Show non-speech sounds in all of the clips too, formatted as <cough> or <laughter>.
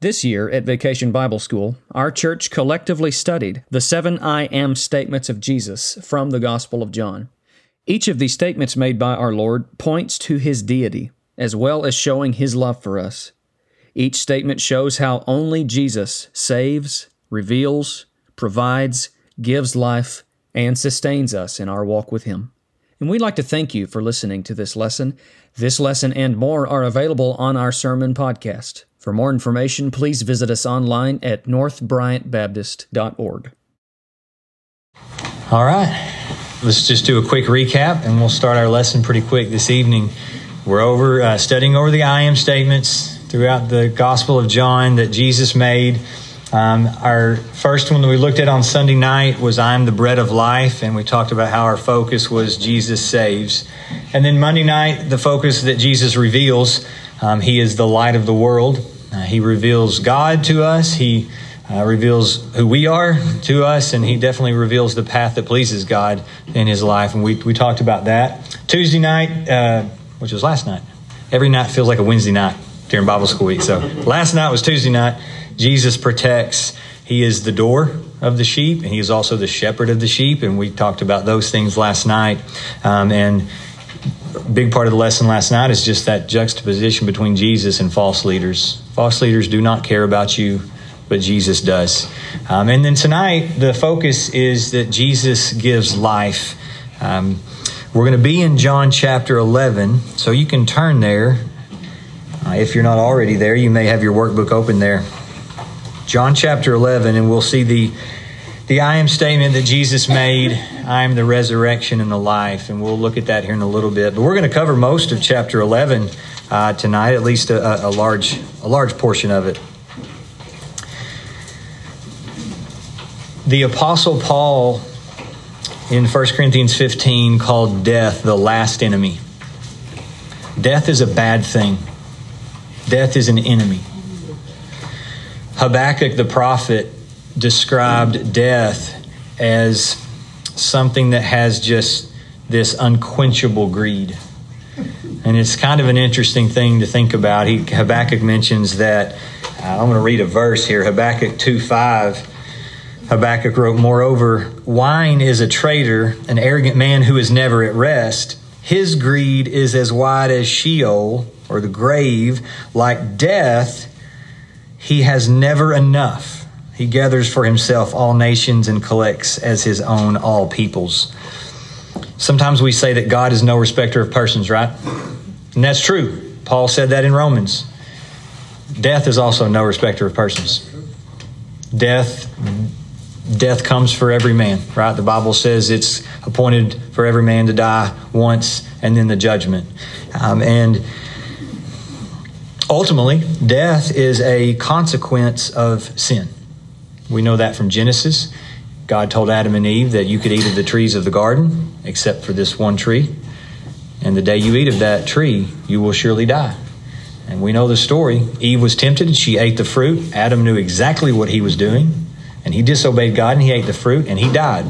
This year at Vacation Bible School, our church collectively studied the seven I am statements of Jesus from the Gospel of John. Each of these statements made by our Lord points to his deity, as well as showing his love for us. Each statement shows how only Jesus saves, reveals, provides, gives life, and sustains us in our walk with him. And we'd like to thank you for listening to this lesson. This lesson and more are available on our sermon podcast. For more information, please visit us online at northbryantbaptist.org. All right. Let's just do a quick recap and we'll start our lesson pretty quick this evening. We're over uh, studying over the I am statements throughout the Gospel of John that Jesus made. Um, our first one that we looked at on Sunday night was I am the bread of life, and we talked about how our focus was Jesus saves. And then Monday night, the focus that Jesus reveals um, He is the light of the world. Uh, he reveals God to us. He uh, reveals who we are to us, and He definitely reveals the path that pleases God in His life. And we, we talked about that. Tuesday night, uh, which was last night, every night feels like a Wednesday night during Bible school week. So last night was Tuesday night. Jesus protects. He is the door of the sheep, and He is also the shepherd of the sheep. And we talked about those things last night. Um, and big part of the lesson last night is just that juxtaposition between Jesus and false leaders. False leaders do not care about you, but Jesus does. Um, and then tonight, the focus is that Jesus gives life. Um, we're going to be in John chapter 11, so you can turn there. Uh, if you're not already there, you may have your workbook open there. John chapter 11, and we'll see the the I am statement that Jesus made I am the resurrection and the life. And we'll look at that here in a little bit. But we're going to cover most of chapter 11 uh, tonight, at least a, a, large, a large portion of it. The Apostle Paul in 1 Corinthians 15 called death the last enemy. Death is a bad thing, death is an enemy. Habakkuk the prophet described death as something that has just this unquenchable greed. And it's kind of an interesting thing to think about. He, Habakkuk mentions that, uh, I'm going to read a verse here Habakkuk 2 5. Habakkuk wrote, Moreover, wine is a traitor, an arrogant man who is never at rest. His greed is as wide as Sheol, or the grave, like death. He has never enough. He gathers for himself all nations and collects as his own all peoples. Sometimes we say that God is no respecter of persons, right? And that's true. Paul said that in Romans. Death is also no respecter of persons. Death death comes for every man, right? The Bible says it's appointed for every man to die once and then the judgment. Um, and ultimately, death is a consequence of sin. We know that from Genesis. God told Adam and Eve that you could eat of the trees of the garden, except for this one tree. And the day you eat of that tree, you will surely die. And we know the story. Eve was tempted, she ate the fruit. Adam knew exactly what he was doing, and he disobeyed God and he ate the fruit and he died.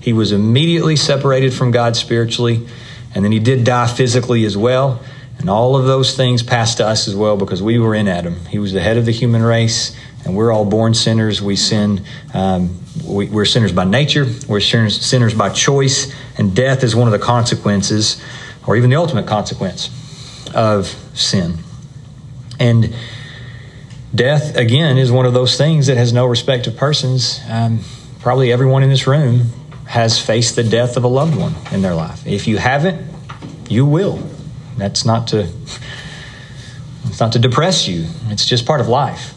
He was immediately separated from God spiritually, and then he did die physically as well. And all of those things passed to us as well because we were in Adam. He was the head of the human race, and we're all born sinners. We sin. Um, we, are sinners by nature. We're sinners, sinners by choice, and death is one of the consequences, or even the ultimate consequence of sin. And death, again, is one of those things that has no respect of persons. Um, probably everyone in this room has faced the death of a loved one in their life. If you haven't, you will. That's not to. It's not to depress you. It's just part of life.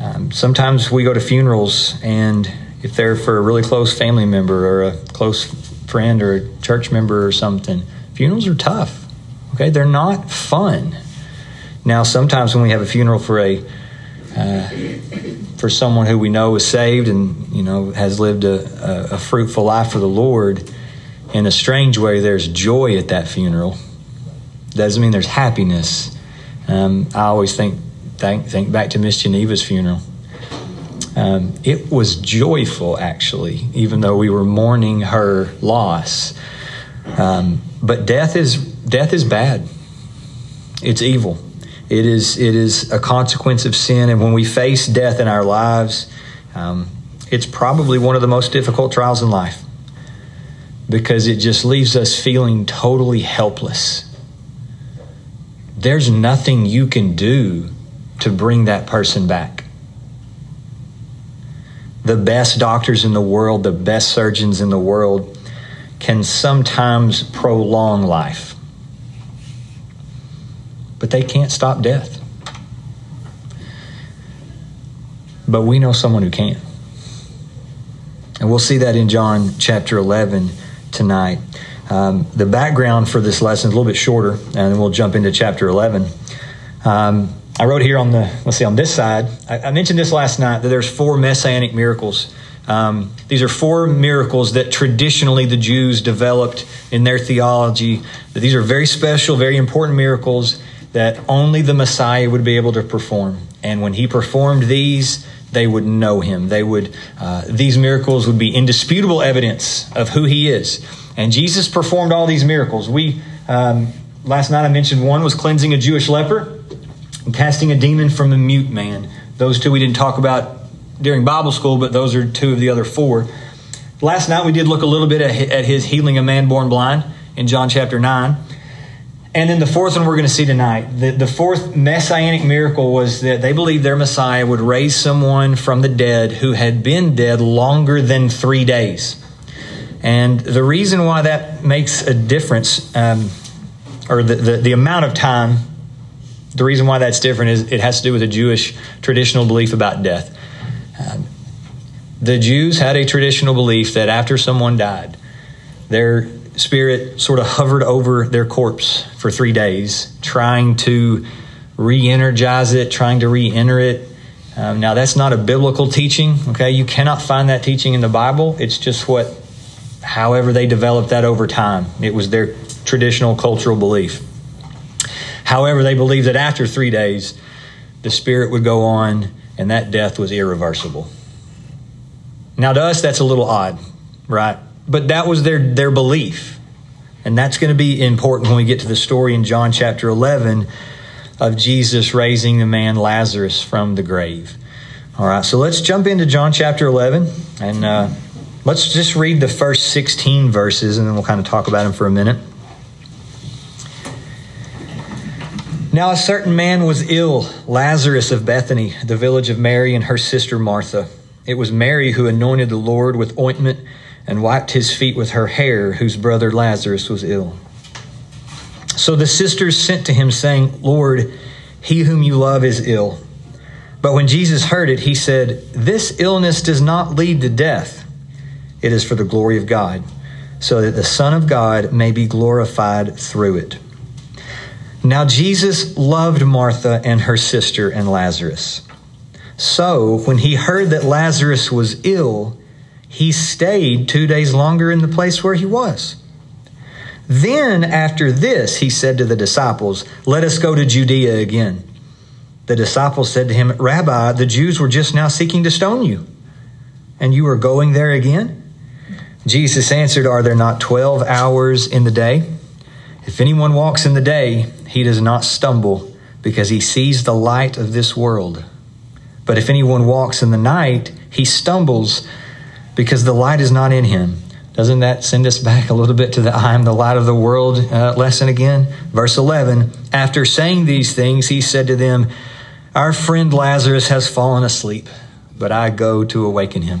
Um, sometimes we go to funerals, and if they're for a really close family member or a close friend or a church member or something, funerals are tough. Okay, they're not fun. Now, sometimes when we have a funeral for a uh, for someone who we know is saved and you know has lived a, a, a fruitful life for the Lord, in a strange way, there's joy at that funeral. Doesn't mean there's happiness. Um, I always think think, think back to Miss Geneva's funeral. Um, it was joyful, actually, even though we were mourning her loss. Um, but death is death is bad. It's evil, It is, it is a consequence of sin. And when we face death in our lives, um, it's probably one of the most difficult trials in life because it just leaves us feeling totally helpless. There's nothing you can do to bring that person back. The best doctors in the world, the best surgeons in the world, can sometimes prolong life, but they can't stop death. But we know someone who can. And we'll see that in John chapter 11 tonight. Um, the background for this lesson is a little bit shorter, and then we'll jump into chapter 11. Um, I wrote here on the, let's see, on this side, I, I mentioned this last night that there's four messianic miracles. Um, these are four miracles that traditionally the Jews developed in their theology. That these are very special, very important miracles that only the Messiah would be able to perform. And when he performed these, they would know him. They would, uh, these miracles would be indisputable evidence of who he is. And Jesus performed all these miracles. We, um, last night I mentioned one was cleansing a Jewish leper and casting a demon from a mute man. Those two we didn't talk about during Bible school, but those are two of the other four. Last night we did look a little bit at his healing a man born blind in John chapter 9. And then the fourth one we're going to see tonight. The, the fourth messianic miracle was that they believed their Messiah would raise someone from the dead who had been dead longer than three days. And the reason why that makes a difference, um, or the, the, the amount of time, the reason why that's different is it has to do with a Jewish traditional belief about death. Um, the Jews had a traditional belief that after someone died, their spirit sort of hovered over their corpse for three days, trying to re energize it, trying to re enter it. Um, now, that's not a biblical teaching, okay? You cannot find that teaching in the Bible. It's just what, however, they developed that over time. It was their traditional cultural belief. However, they believed that after three days, the spirit would go on and that death was irreversible. Now, to us, that's a little odd, right? but that was their, their belief. And that's going to be important when we get to the story in John chapter 11 of Jesus raising the man Lazarus from the grave. All right, so let's jump into John chapter 11 and uh, let's just read the first 16 verses and then we'll kind of talk about them for a minute. Now, a certain man was ill, Lazarus of Bethany, the village of Mary and her sister Martha. It was Mary who anointed the Lord with ointment and wiped his feet with her hair, whose brother Lazarus was ill. So the sisters sent to him, saying, Lord, he whom you love is ill. But when Jesus heard it, he said, This illness does not lead to death. It is for the glory of God, so that the Son of God may be glorified through it. Now Jesus loved Martha and her sister and Lazarus. So when he heard that Lazarus was ill, he stayed two days longer in the place where he was. Then, after this, he said to the disciples, Let us go to Judea again. The disciples said to him, Rabbi, the Jews were just now seeking to stone you, and you are going there again? Jesus answered, Are there not twelve hours in the day? If anyone walks in the day, he does not stumble, because he sees the light of this world. But if anyone walks in the night, he stumbles because the light is not in him. Doesn't that send us back a little bit to the I am the light of the world uh, lesson again? Verse 11 After saying these things, he said to them, Our friend Lazarus has fallen asleep, but I go to awaken him.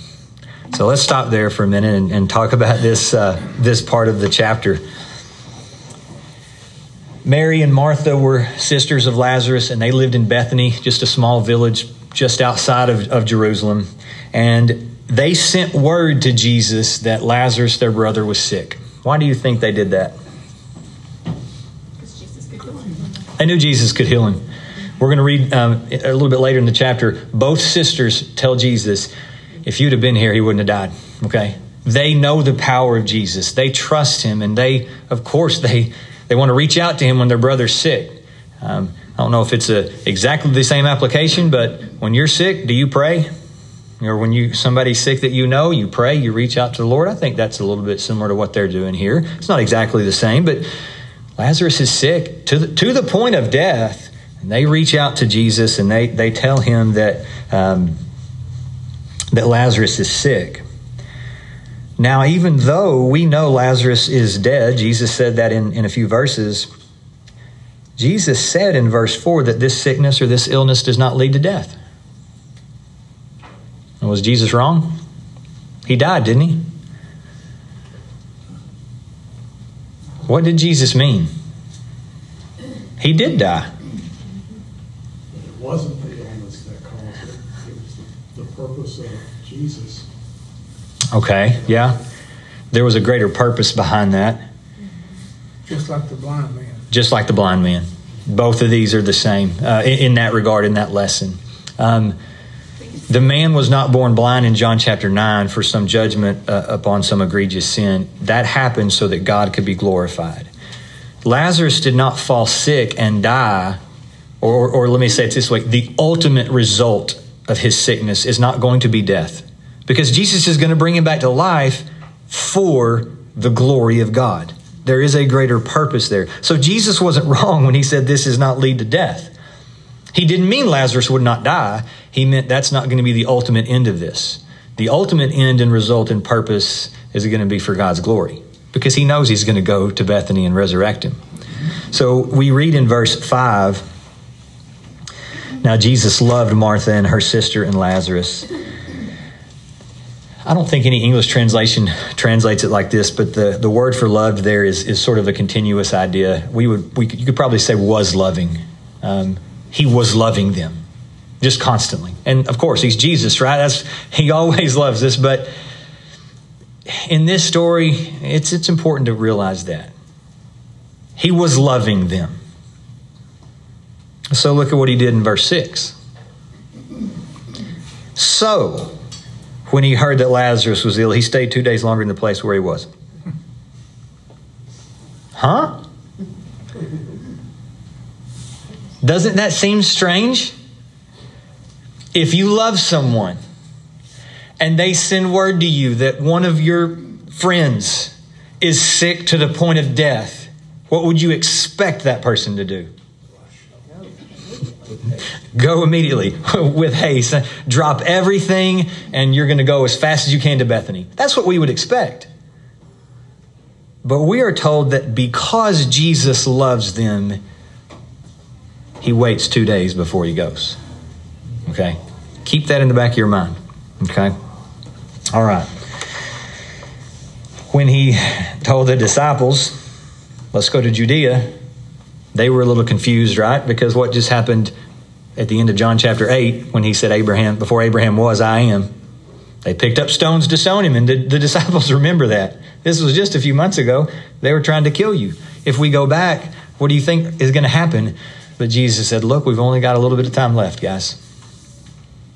So let's stop there for a minute and, and talk about this, uh, this part of the chapter. Mary and Martha were sisters of Lazarus, and they lived in Bethany, just a small village just outside of, of Jerusalem, and they sent word to Jesus that Lazarus, their brother, was sick. Why do you think they did that? They knew Jesus could heal him. We're going to read um, a little bit later in the chapter. Both sisters tell Jesus, if you'd have been here, he wouldn't have died. Okay? They know the power of Jesus. They trust him, and they, of course, they they want to reach out to him when their brother's sick. Um, I don't know if it's a, exactly the same application, but when you're sick, do you pray? Or when you somebody's sick that you know, you pray, you reach out to the Lord. I think that's a little bit similar to what they're doing here. It's not exactly the same, but Lazarus is sick to the, to the point of death. And they reach out to Jesus and they, they tell him that, um, that Lazarus is sick. Now, even though we know Lazarus is dead, Jesus said that in, in a few verses, Jesus said in verse 4 that this sickness or this illness does not lead to death. And was Jesus wrong? He died, didn't he? What did Jesus mean? He did die. It wasn't the illness that caused it, it was the, the purpose of Jesus. Okay, yeah. There was a greater purpose behind that. Just like the blind man. Just like the blind man. Both of these are the same uh, in, in, that regard, in that lesson. Um, the man was not born blind in John chapter 9 for some judgment uh, upon some egregious sin. That happened so that God could be glorified. Lazarus did not fall sick and die, or, or let me say it this way the ultimate result of his sickness is not going to be death because Jesus is going to bring him back to life for the glory of God. There is a greater purpose there. So Jesus wasn't <laughs> wrong when he said this does not lead to death. He didn't mean Lazarus would not die. He meant that's not going to be the ultimate end of this. The ultimate end and result and purpose is going to be for God's glory because he knows he's going to go to Bethany and resurrect him. So we read in verse 5 Now Jesus loved Martha and her sister and Lazarus. I don't think any English translation translates it like this, but the, the word for loved there is, is sort of a continuous idea. We would we you could probably say was loving. Um, he was loving them just constantly. And of course, he's Jesus, right? That's he always loves us, but in this story, it's it's important to realize that. He was loving them. So look at what he did in verse 6. So, when he heard that Lazarus was ill, he stayed 2 days longer in the place where he was. Huh? Doesn't that seem strange? If you love someone and they send word to you that one of your friends is sick to the point of death, what would you expect that person to do? Go immediately <laughs> with haste. Drop everything, and you're going to go as fast as you can to Bethany. That's what we would expect. But we are told that because Jesus loves them, he waits two days before he goes. Okay? Keep that in the back of your mind. Okay? All right. When he told the disciples, let's go to Judea, they were a little confused, right? Because what just happened at the end of John chapter 8 when he said, Abraham, before Abraham was, I am. They picked up stones to stone him, and the, the <laughs> disciples remember that. This was just a few months ago. They were trying to kill you. If we go back, what do you think is going to happen? But Jesus said, Look, we've only got a little bit of time left, guys.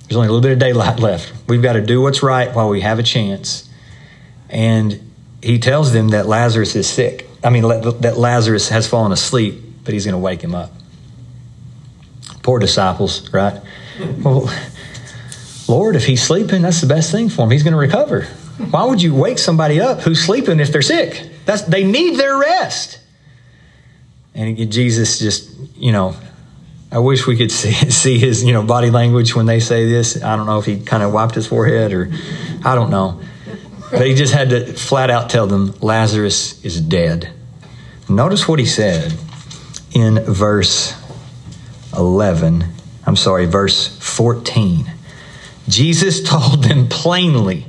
There's only a little bit of daylight <laughs> left. We've got to do what's right while we have a chance. And he tells them that Lazarus is sick. I mean, that Lazarus has fallen asleep, but he's going to wake him up. Poor disciples, right? Well, Lord, if he's sleeping, that's the best thing for him. He's going to recover. Why would you wake somebody up who's sleeping if they're sick? That's, they need their rest. And Jesus just, you know, I wish we could see, <laughs> see his, you know, body language when they say this. I don't know if he kind of wiped his forehead or I don't know. But he just had to flat out tell them Lazarus is dead. Notice what he said in verse 11. I'm sorry, verse 14. Jesus told them plainly,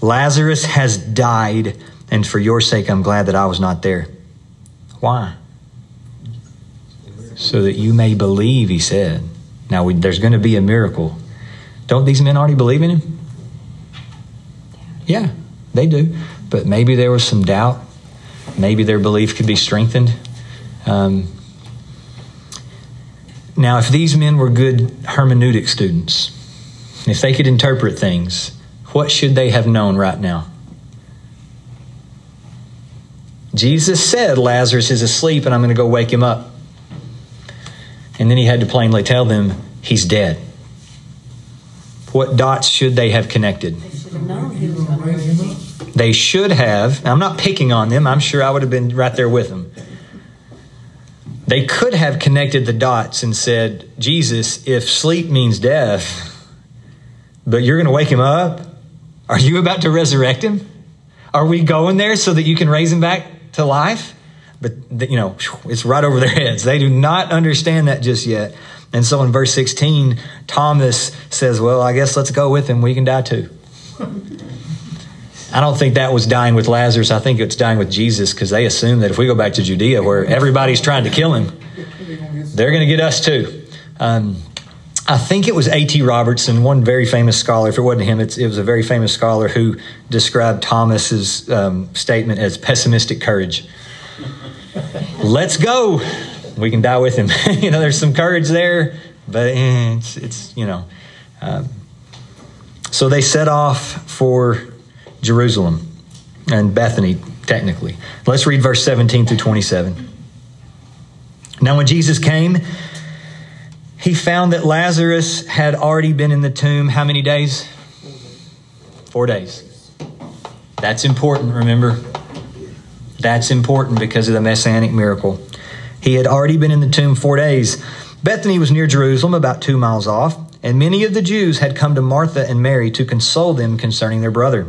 Lazarus has died, and for your sake I'm glad that I was not there. Why? So that you may believe, he said. Now, we, there's going to be a miracle. Don't these men already believe in him? Yeah, they do. But maybe there was some doubt. Maybe their belief could be strengthened. Um, Now, if these men were good hermeneutic students, if they could interpret things, what should they have known right now? Jesus said Lazarus is asleep and I'm going to go wake him up. And then he had to plainly tell them he's dead. What dots should they have connected? They should have known he was going to raise him. They should have. I'm not picking on them. I'm sure I would have been right there with them. They could have connected the dots and said, Jesus, if sleep means death, but you're going to wake him up, are you about to resurrect him? Are we going there so that you can raise him back to life? But, you know, it's right over their heads. They do not understand that just yet. And so in verse 16, Thomas says, Well, I guess let's go with him. We can die too. I don't think that was dying with Lazarus. I think it's dying with Jesus because they assume that if we go back to Judea where everybody's trying to kill him, they're going to get us too. Um, I think it was A.T. Robertson, one very famous scholar. If it wasn't him, it was a very famous scholar who described Thomas's um, statement as pessimistic courage. Let's go. We can die with him. <laughs> you know, there's some courage there, but eh, it's, it's you know. Um, so they set off for Jerusalem and Bethany, technically. Let's read verse 17 through 27. Now, when Jesus came, he found that Lazarus had already been in the tomb how many days? Four days. That's important, remember? That's important because of the messianic miracle. He had already been in the tomb four days. Bethany was near Jerusalem, about two miles off, and many of the Jews had come to Martha and Mary to console them concerning their brother.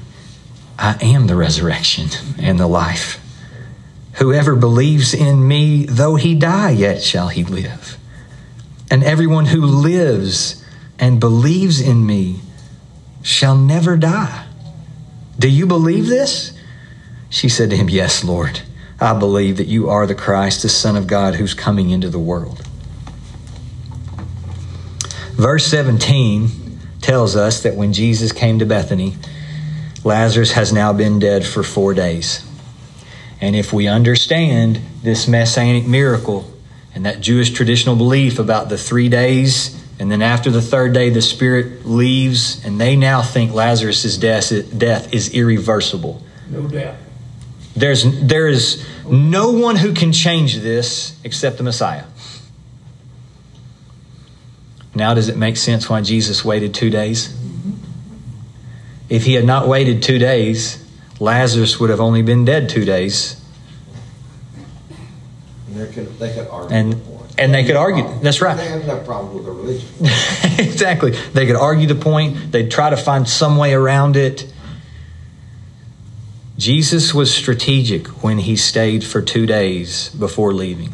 I am the resurrection and the life. Whoever believes in me, though he die, yet shall he live. And everyone who lives and believes in me shall never die. Do you believe this? She said to him, Yes, Lord. I believe that you are the Christ, the Son of God, who's coming into the world. Verse 17 tells us that when Jesus came to Bethany, Lazarus has now been dead for four days. And if we understand this messianic miracle and that Jewish traditional belief about the three days, and then after the third day, the Spirit leaves, and they now think Lazarus' death, death is irreversible. No doubt. There's, there is no one who can change this except the Messiah. Now, does it make sense why Jesus waited two days? If he had not waited two days, Lazarus would have only been dead two days. And they could, they could argue. And, the and they could argue. problem. That's right. They have no problem with the religion. <laughs> exactly. They could argue the point, they'd try to find some way around it. Jesus was strategic when he stayed for two days before leaving.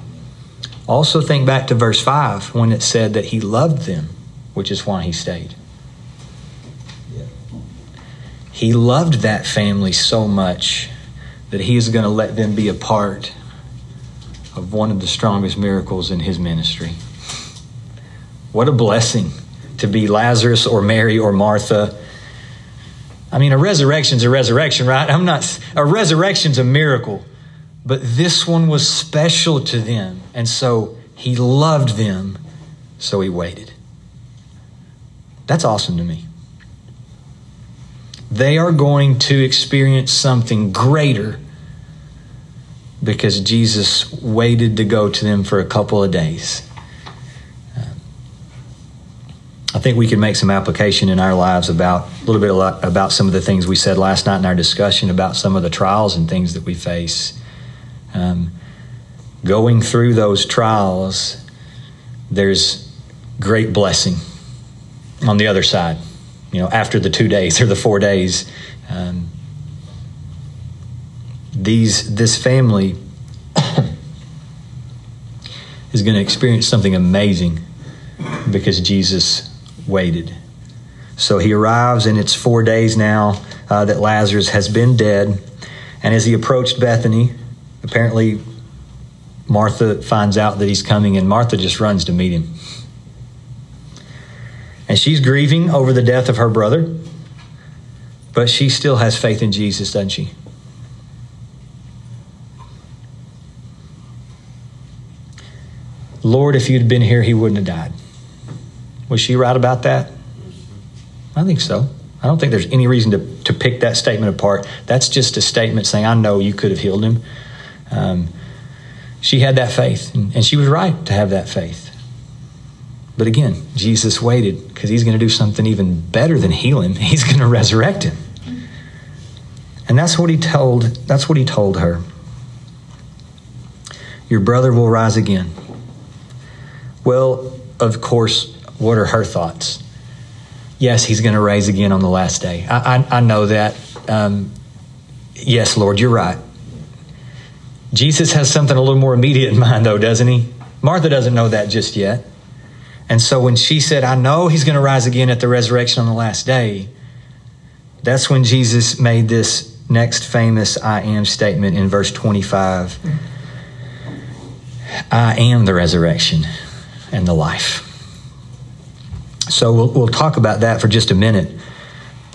Also, think back to verse 5 when it said that he loved them, which is why he stayed. He loved that family so much that he is going to let them be a part of one of the strongest miracles in his ministry. What a blessing to be Lazarus or Mary or Martha. I mean, a resurrection's a resurrection, right? I'm not, a resurrection's a miracle, but this one was special to them. And so he loved them, so he waited. That's awesome to me. They are going to experience something greater because Jesus waited to go to them for a couple of days. I think we can make some application in our lives about a little bit about some of the things we said last night in our discussion about some of the trials and things that we face. Um, going through those trials, there's great blessing on the other side. You know, after the two days <laughs> or the four days, um, these this family <coughs> is going to experience something amazing because Jesus waited. So he arrives, and it's four days now uh, that Lazarus has been dead. And as he approached Bethany, apparently Martha finds out that he's coming, and Martha just runs to meet him. And she's grieving over the death of her brother, but she still has faith in Jesus, doesn't she? Lord, if you'd been here, he wouldn't have died. Was she right about that? I think so. I don't think there's any reason to, to pick that statement apart. That's just a statement saying, I know you could have healed him. Um, she had that faith, and, and she was right to have that faith. But again, Jesus waited because he's going to do something even better than heal him. <laughs> He's going to resurrect him. And that's what he told that's what he told her. Your brother will rise again. Well, of course, what are her thoughts? Yes, he's going to rise again on the last day. I, I, I know that. Um, yes, Lord, you're right. Jesus has something a little more immediate in mind, though, doesn't he? Martha doesn't know that just yet. And so when she said, I know he's going to rise again at the resurrection on the last day, that's when Jesus made this next famous I am statement in verse 25 I am the resurrection and the life. So we'll, we'll talk about that for just a minute.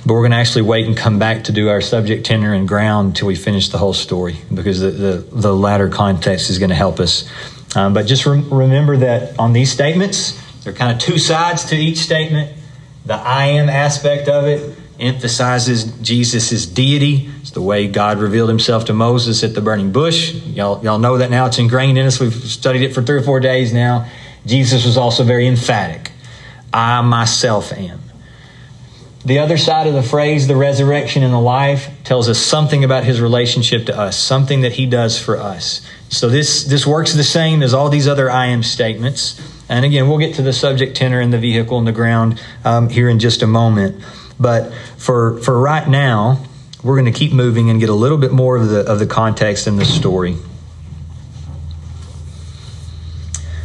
But we're going to actually wait and come back to do our subject, tenor, and ground until we finish the whole story because the, the, the latter context is going to help us. Um, but just re- remember that on these statements, there are kind of two sides to each statement. The I am aspect of it emphasizes Jesus' deity. It's the way God revealed himself to Moses at the burning bush. Y'all, y'all know that now. It's ingrained in us. We've studied it for three or four days now. Jesus was also very emphatic. I myself am. The other side of the phrase, the resurrection and the life, tells us something about his relationship to us, something that he does for us. So this, this works the same as all these other I am statements. And again, we'll get to the subject tenor and the vehicle and the ground um, here in just a moment. But for for right now, we're going to keep moving and get a little bit more of the of the context in the story.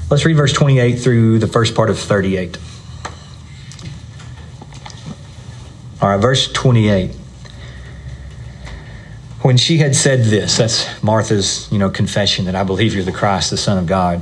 Let's read verse 28 through the first part of 38. All right, verse 28. When she had said this, that's Martha's, you know, confession that I believe you're the Christ, the Son of God.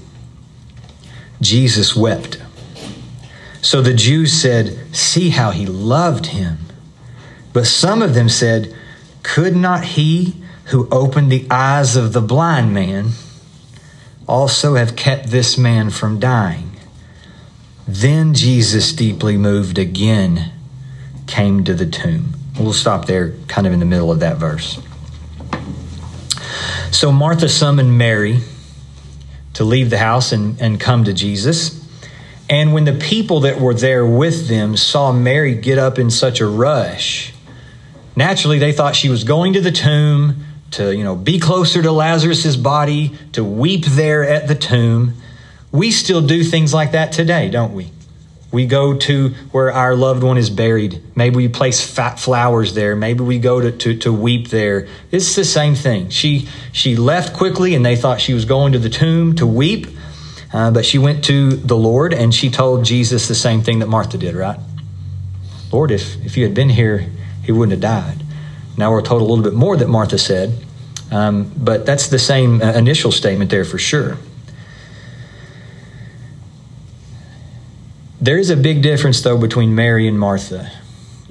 Jesus wept. So the Jews said, See how he loved him. But some of them said, Could not he who opened the eyes of the blind man also have kept this man from dying? Then Jesus, deeply moved again, came to the tomb. We'll stop there, kind of in the middle of that verse. So Martha summoned Mary to leave the house and, and come to Jesus. And when the people that were there with them saw Mary get up in such a rush, naturally they thought she was going to the tomb to, you know, be closer to Lazarus's body, to weep there at the tomb. We still do things like that today, don't we? We go to where our loved one is buried. Maybe we place fat flowers there. Maybe we go to, to, to, weep there. It's the same thing. She, she left quickly and they thought she was going to the tomb to weep. Uh, but she went to the Lord and she told Jesus the same thing that Martha did, right? Lord, if, if you had been here, he wouldn't have died. Now we're told a little bit more that Martha said. Um, but that's the same uh, initial statement there for sure. There is a big difference, though, between Mary and Martha.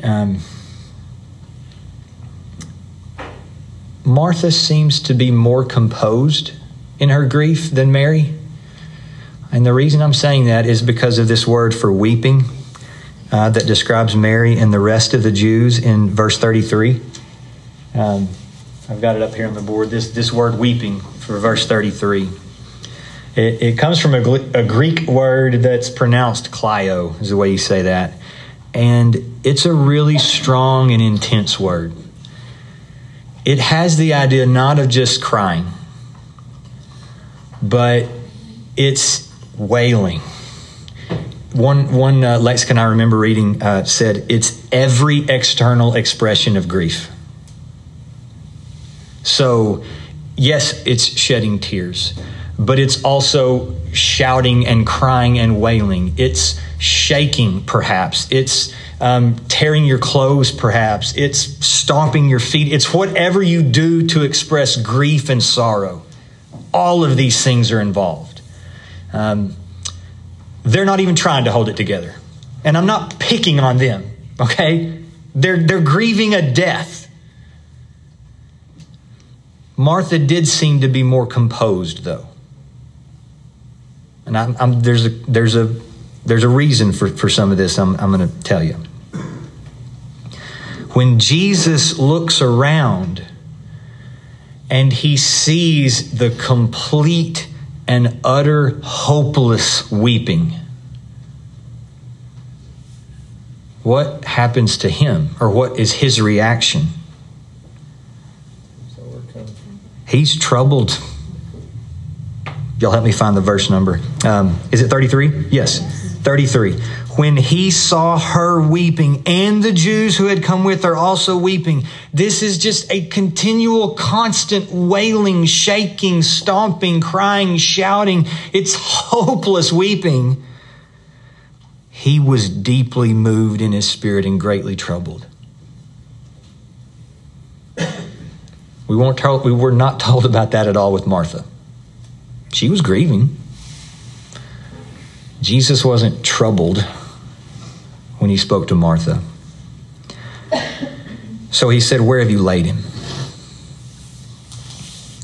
Um, Martha seems to be more composed in her grief than Mary. And the reason I'm saying that is because of this word for weeping uh, that describes Mary and the rest of the Jews in verse 33. Um, I've got it up here on the board. This, this word weeping for verse 33. It, it comes from a, a, Greek word that's pronounced klio, is the way you say that. And it's a really strong and intense word. It has the idea not of just crying, but it's wailing. One, one uh, lexicon I remember reading uh, said it's every external expression of grief. So, yes, it's shedding tears, but it's also shouting and crying and wailing. It's shaking, perhaps. It's um, tearing your clothes, perhaps. It's stomping your feet. It's whatever you do to express grief and sorrow. All of these things are involved. Um, they're not even trying to hold it together. And I'm not picking on them, okay? They're, they're grieving a death. Martha did seem to be more composed, though. And I'm, I'm, there's, a, there's, a, there's a reason for, for some of this, I'm, I'm going to tell you. When Jesus looks around and he sees the complete and utter hopeless weeping, what happens to him or what is his reaction? He's troubled. Y'all help me find the verse number. Um, is it 33? Yes, 33. When he saw her weeping and the Jews who had come with her also weeping, this is just a continual, constant wailing, shaking, stomping, crying, shouting. It's hopeless weeping. He was deeply moved in his spirit and greatly troubled. We weren't told, we were not told about that at all with Martha. She was grieving. Jesus wasn't troubled when he spoke to Martha. So he said, Where have you laid him?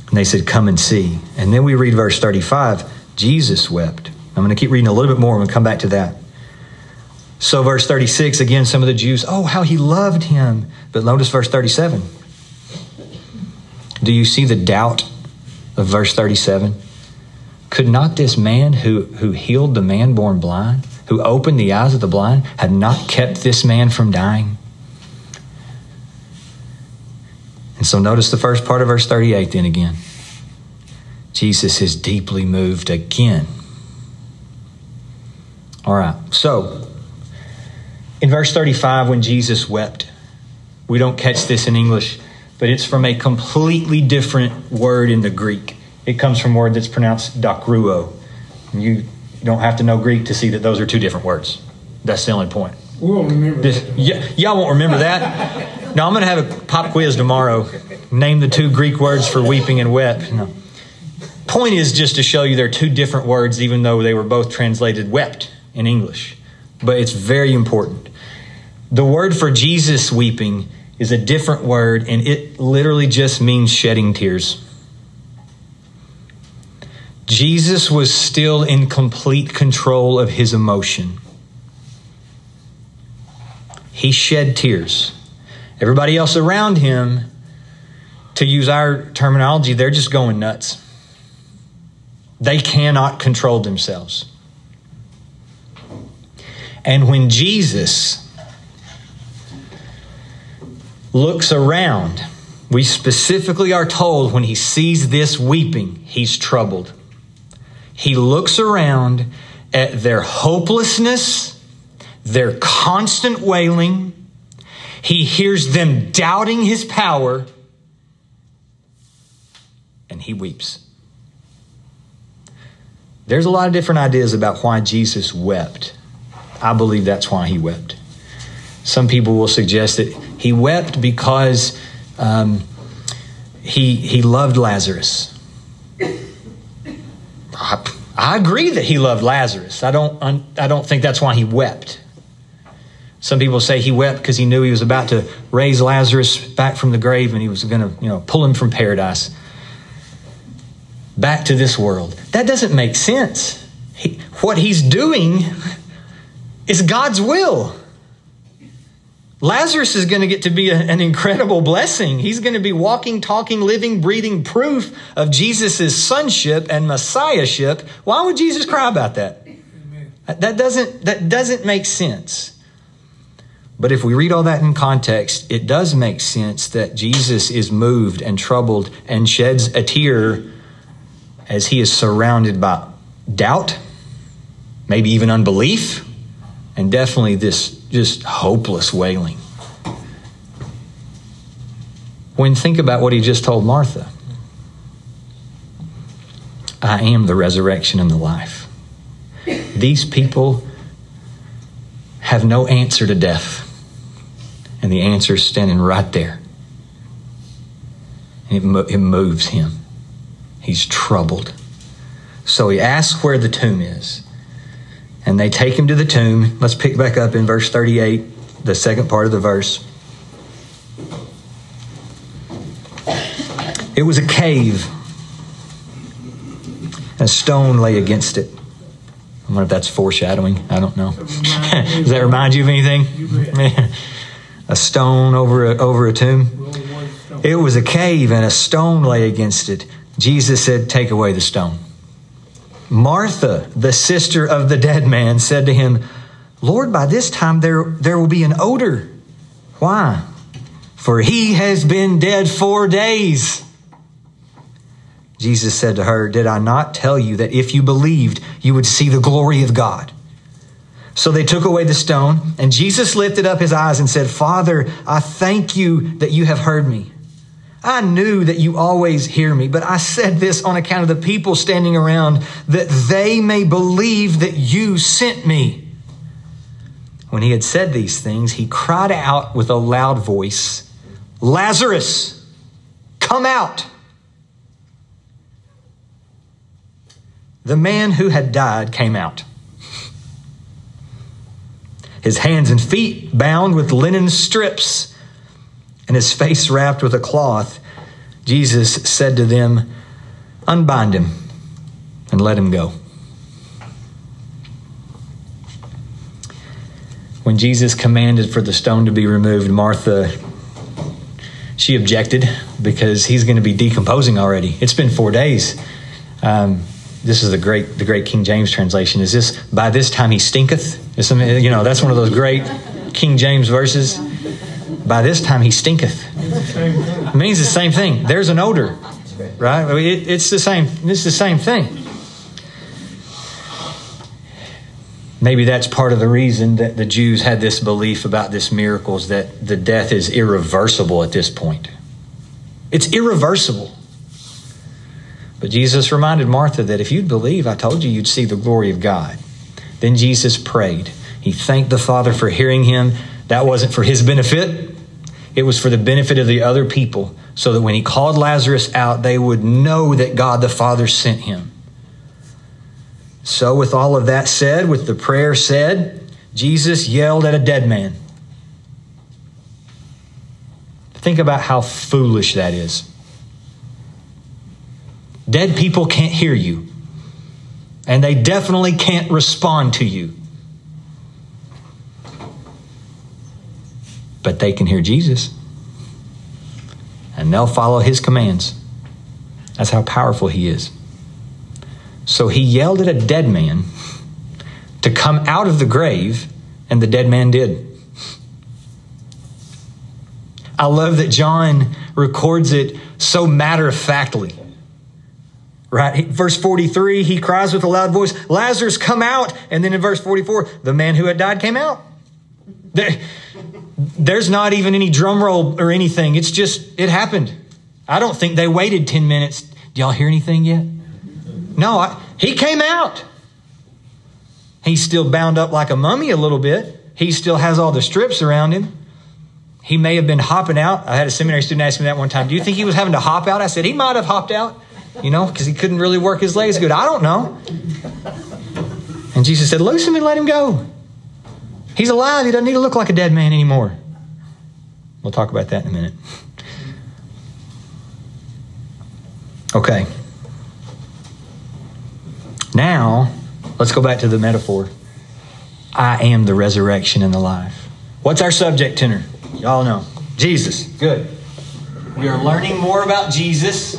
And they said, Come and see. And then we read verse 35 Jesus wept. I'm going to keep reading a little bit more. I'm going to come back to that. So, verse 36, again, some of the Jews, oh, how he loved him. But notice verse 37. Do you see the doubt of verse 37? Could not this man who, who healed the man born blind, who opened the eyes of the blind, have not kept this man from dying? And so notice the first part of verse 38 then again. Jesus is deeply moved again. All right, so in verse 35, when Jesus wept, we don't catch this in English but it's from a completely different word in the Greek. It comes from a word that's pronounced dakruo. You don't have to know Greek to see that those are two different words. That's the only point. We'll remember this, that. y'all won't remember that. <laughs> no, I'm going to have a pop quiz tomorrow. Name the two Greek words for weeping and wept. No. Point is just to show you they're two different words, even though they were both translated wept in English. But it's very important. The word for Jesus weeping is a different word, and it literally just means shedding tears. Jesus was still in complete control of his emotion. He shed tears. Everybody else around him, to use our terminology, they're just going nuts. They cannot control themselves. And when Jesus looks around, we specifically are told when he sees this weeping, he's troubled. He looks around at their hopelessness, their constant wailing. He hears them doubting his power, and he weeps. There's a lot of different ideas about why Jesus wept. I believe that's why he wept. Some people will suggest that he wept because um, he, he loved Lazarus. I, I agree that he loved Lazarus. I don't, I don't think that's why he wept. Some people say he wept because he knew he was about to raise Lazarus back from the grave and he was going to, you know, pull him from paradise back to this world. That doesn't make sense. He, what he's doing is God's will. Lazarus is going to get to be a, an incredible blessing. He's going to be walking, talking, living, breathing proof of Jesus' sonship and messiahship. Why would Jesus cry about that? That doesn't, that doesn't make sense. But if we read all that in context, it does make sense that Jesus is moved and troubled and sheds a tear as he is surrounded by doubt, maybe even unbelief, and definitely this just hopeless wailing. When think about what he just told Martha I am the resurrection and the life. These people have no answer to death. And the answer is standing right there. And it, mo- it moves him. He's troubled. So he asks where the tomb is. And they take him to the tomb. Let's pick back up in verse 38, the second part of the verse. It was a cave. and A stone lay against it. I wonder if that's foreshadowing. I don't know. <laughs> Does that remind you of anything? <laughs> a stone over a, over a tomb. It was a cave, and a stone lay against it. Jesus said, Take away the stone. Martha, the sister of the dead man, said to him, Lord, by this time there, there will be an odor. Why? For he has been dead four days. Jesus said to her, Did I not tell you that if you believed, you would see the glory of God? So they took away the stone, and Jesus lifted up his eyes and said, Father, I thank you that you have heard me. I knew that you always hear me, but I said this on account of the people standing around, that they may believe that you sent me. When he had said these things, he cried out with a loud voice, Lazarus, come out. The man who had died came out. His hands and feet bound with linen strips and his face wrapped with a cloth, Jesus said to them, Unbind him and let him go. When Jesus commanded for the stone to be removed, Martha, she objected because he's going to be decomposing already. It's been four days. Um, this is the great, the great King James translation. Is this by this time he stinketh? Is some, you know, that's one of those great King James verses. By this time he stinketh. It means the same thing. There's an odor, right? It, it's the same. It's the same thing. Maybe that's part of the reason that the Jews had this belief about this miracle is that the death is irreversible at this point. It's irreversible. But Jesus reminded Martha that if you'd believe, I told you you'd see the glory of God. Then Jesus prayed. He thanked the Father for hearing him. That wasn't for his benefit, it was for the benefit of the other people, so that when he called Lazarus out, they would know that God the Father sent him. So, with all of that said, with the prayer said, Jesus yelled at a dead man. Think about how foolish that is. Dead people can't hear you, and they definitely can't respond to you. But they can hear Jesus, and they'll follow his commands. That's how powerful he is. So he yelled at a dead man to come out of the grave, and the dead man did. I love that John records it so matter of factly. Right? Verse 43, he cries with a loud voice, Lazarus, come out. And then in verse 44, the man who had died came out. There, there's not even any drum roll or anything. It's just, it happened. I don't think they waited 10 minutes. Do y'all hear anything yet? No, I, he came out. He's still bound up like a mummy a little bit. He still has all the strips around him. He may have been hopping out. I had a seminary student ask me that one time. Do you think he was having to hop out? I said, he might have hopped out, you know, because he couldn't really work his legs good. I don't know. And Jesus said, Loose him and let him go. He's alive. He doesn't need to look like a dead man anymore. We'll talk about that in a minute. Okay. Now, let's go back to the metaphor. I am the resurrection and the life. What's our subject tenor? Y'all know. Jesus. Good. We are learning more about Jesus.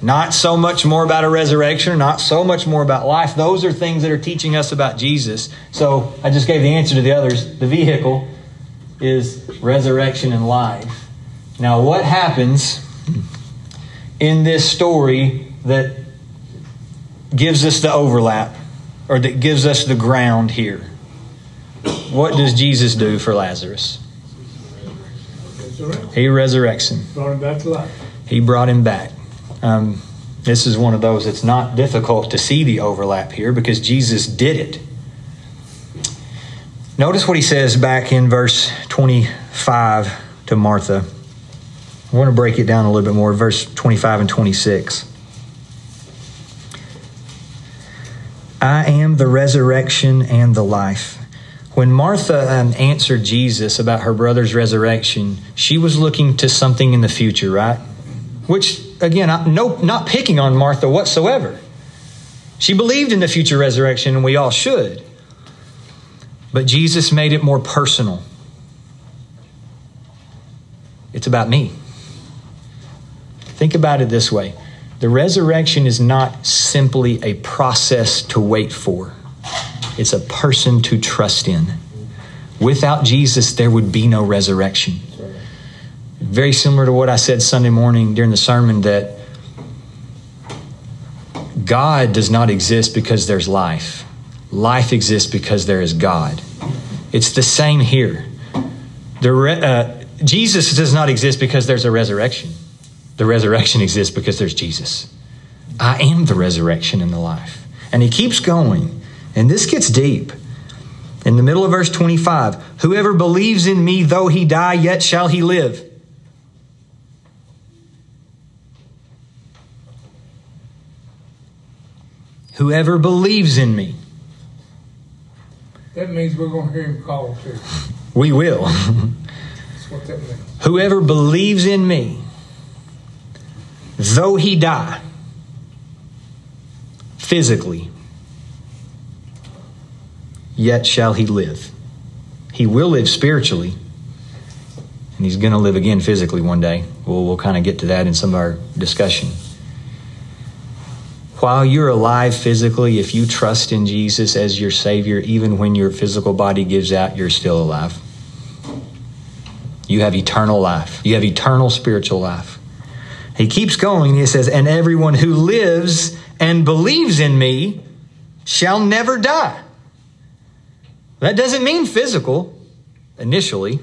Not so much more about a resurrection, not so much more about life. Those are things that are teaching us about Jesus. So I just gave the answer to the others. The vehicle is resurrection and life. Now, what happens in this story that gives us the overlap or that gives us the ground here? What does Jesus do for Lazarus? He resurrects him. Brought him back to life. He brought him back. Um, this is one of those that's not difficult to see the overlap here because Jesus did it. Notice what he says back in verse 25 to Martha. I want to break it down a little bit more, verse 25 and 26. I am the resurrection and the life. When Martha um, answered Jesus about her brother's resurrection, she was looking to something in the future, right? Which, again, no, not picking on Martha whatsoever. She believed in the future resurrection, and we all should. But Jesus made it more personal. It's about me. Think about it this way the resurrection is not simply a process to wait for, it's a person to trust in. Without Jesus, there would be no resurrection. Very similar to what I said Sunday morning during the sermon that God does not exist because there's life. Life exists because there is God. It's the same here. The re- uh, Jesus does not exist because there's a resurrection. The resurrection exists because there's Jesus. I am the resurrection and the life. And he keeps going. And this gets deep. In the middle of verse 25, whoever believes in me, though he die, yet shall he live. Whoever believes in me, That means we're gonna hear him call too. we will. <laughs> That's what that means. Whoever believes in me, though he die physically, yet shall he live. He will live spiritually, and he's going to live again physically one day. We'll, we'll kind of get to that in some of our discussion. While you're alive physically, if you trust in Jesus as your Savior, even when your physical body gives out, you're still alive. You have eternal life. You have eternal spiritual life. He keeps going. He says, And everyone who lives and believes in me shall never die. That doesn't mean physical initially.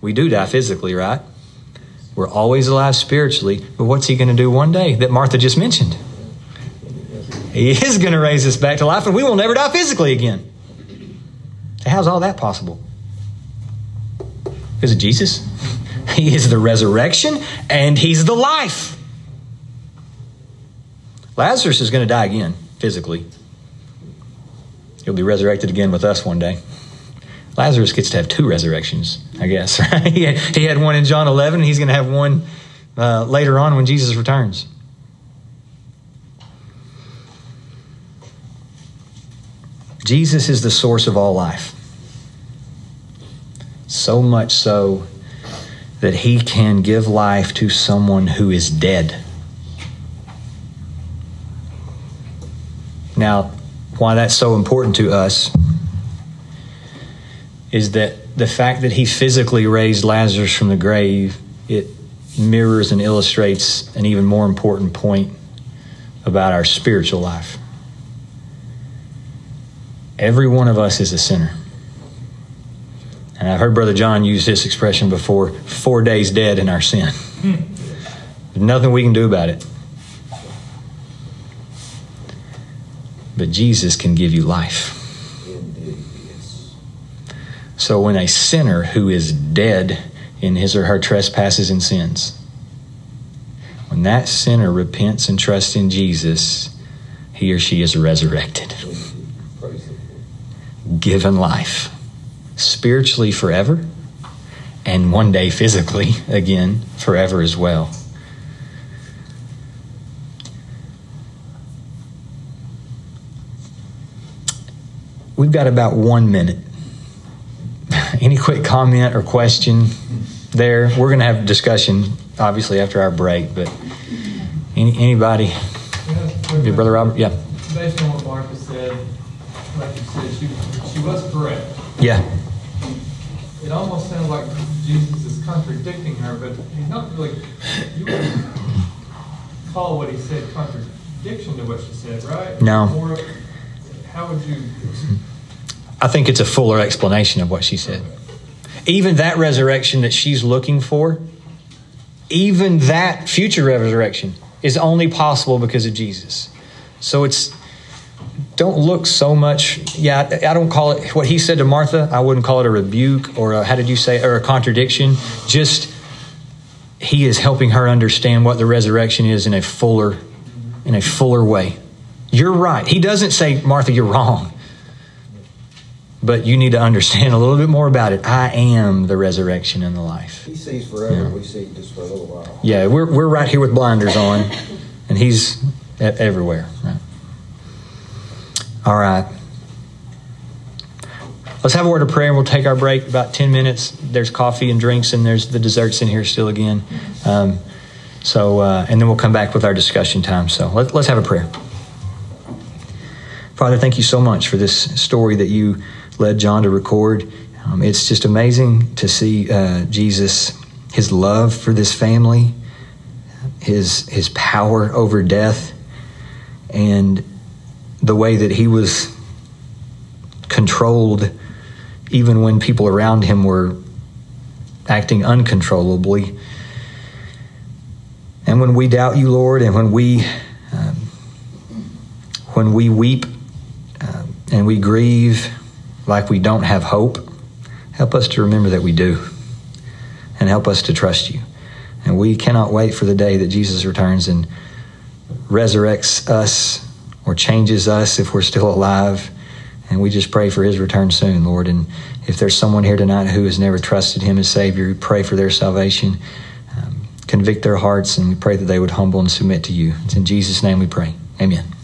We do die physically, right? We're always alive spiritually. But what's he going to do one day that Martha just mentioned? He is going to raise us back to life, and we will never die physically again. How's all that possible? Because of Jesus. <laughs> He is the resurrection and he's the life. Lazarus is going to die again, physically. He'll be resurrected again with us one day. Lazarus gets to have two resurrections, I guess. <laughs> He, had, he had one in John 11, and he's going to have one uh, later on when Jesus returns. Jesus is the source of all life. So much so that he can give life to someone who is dead. Now, why that's so important to us is that the fact that he physically raised Lazarus from the grave, it mirrors and illustrates an even more important point about our spiritual life. Every one of us is a sinner. And I've heard Brother John use this expression before four days dead in our sin. There's nothing we can do about it. But Jesus can give you life. So when a sinner who is dead in his or her trespasses and sins, when that sinner repents and trusts in Jesus, he or she is resurrected. Given life, spiritually forever, and one day physically again forever as well. We've got about one minute. <laughs> Any quick comment or question there? We're going to have discussion, obviously, after our break, but any, anybody? Your brother Robert? Yeah. Based on what Martha said, like you said, she, was correct. Yeah. It almost sounds like Jesus is contradicting her, but he's not really, you wouldn't call what he said contradiction to what she said, right? No. Or how would you, I think it's a fuller explanation of what she said. Even that resurrection that she's looking for, even that future resurrection is only possible because of Jesus. So it's don't look so much. Yeah, I don't call it what he said to Martha. I wouldn't call it a rebuke or a, how did you say or a contradiction. Just he is helping her understand what the resurrection is in a fuller in a fuller way. You're right. He doesn't say, Martha, you're wrong. But you need to understand a little bit more about it. I am the resurrection and the life. He sees forever, we see just for a little while. Yeah, we're, we're right here with blinders on, and he's everywhere. Right. All right. Let's have a word of prayer and we'll take our break about 10 minutes. There's coffee and drinks, and there's the desserts in here still again. Um, so, uh, and then we'll come back with our discussion time. So let, let's have a prayer. Father, thank you so much for this story that you led John to record. Um, it's just amazing to see uh, Jesus, his love for this family, his his power over death, and the way that he was controlled, even when people around him were acting uncontrollably. And when we doubt you, Lord, and when we um, when we weep um, and we grieve like we don't have hope, help us to remember that we do, and help us to trust you. And we cannot wait for the day that Jesus returns and resurrects us or changes us if we're still alive. And we just pray for his return soon, Lord. And if there's someone here tonight who has never trusted him as Savior, pray for their salvation. Um, convict their hearts, and we pray that they would humble and submit to you. It's in Jesus' name we pray. Amen.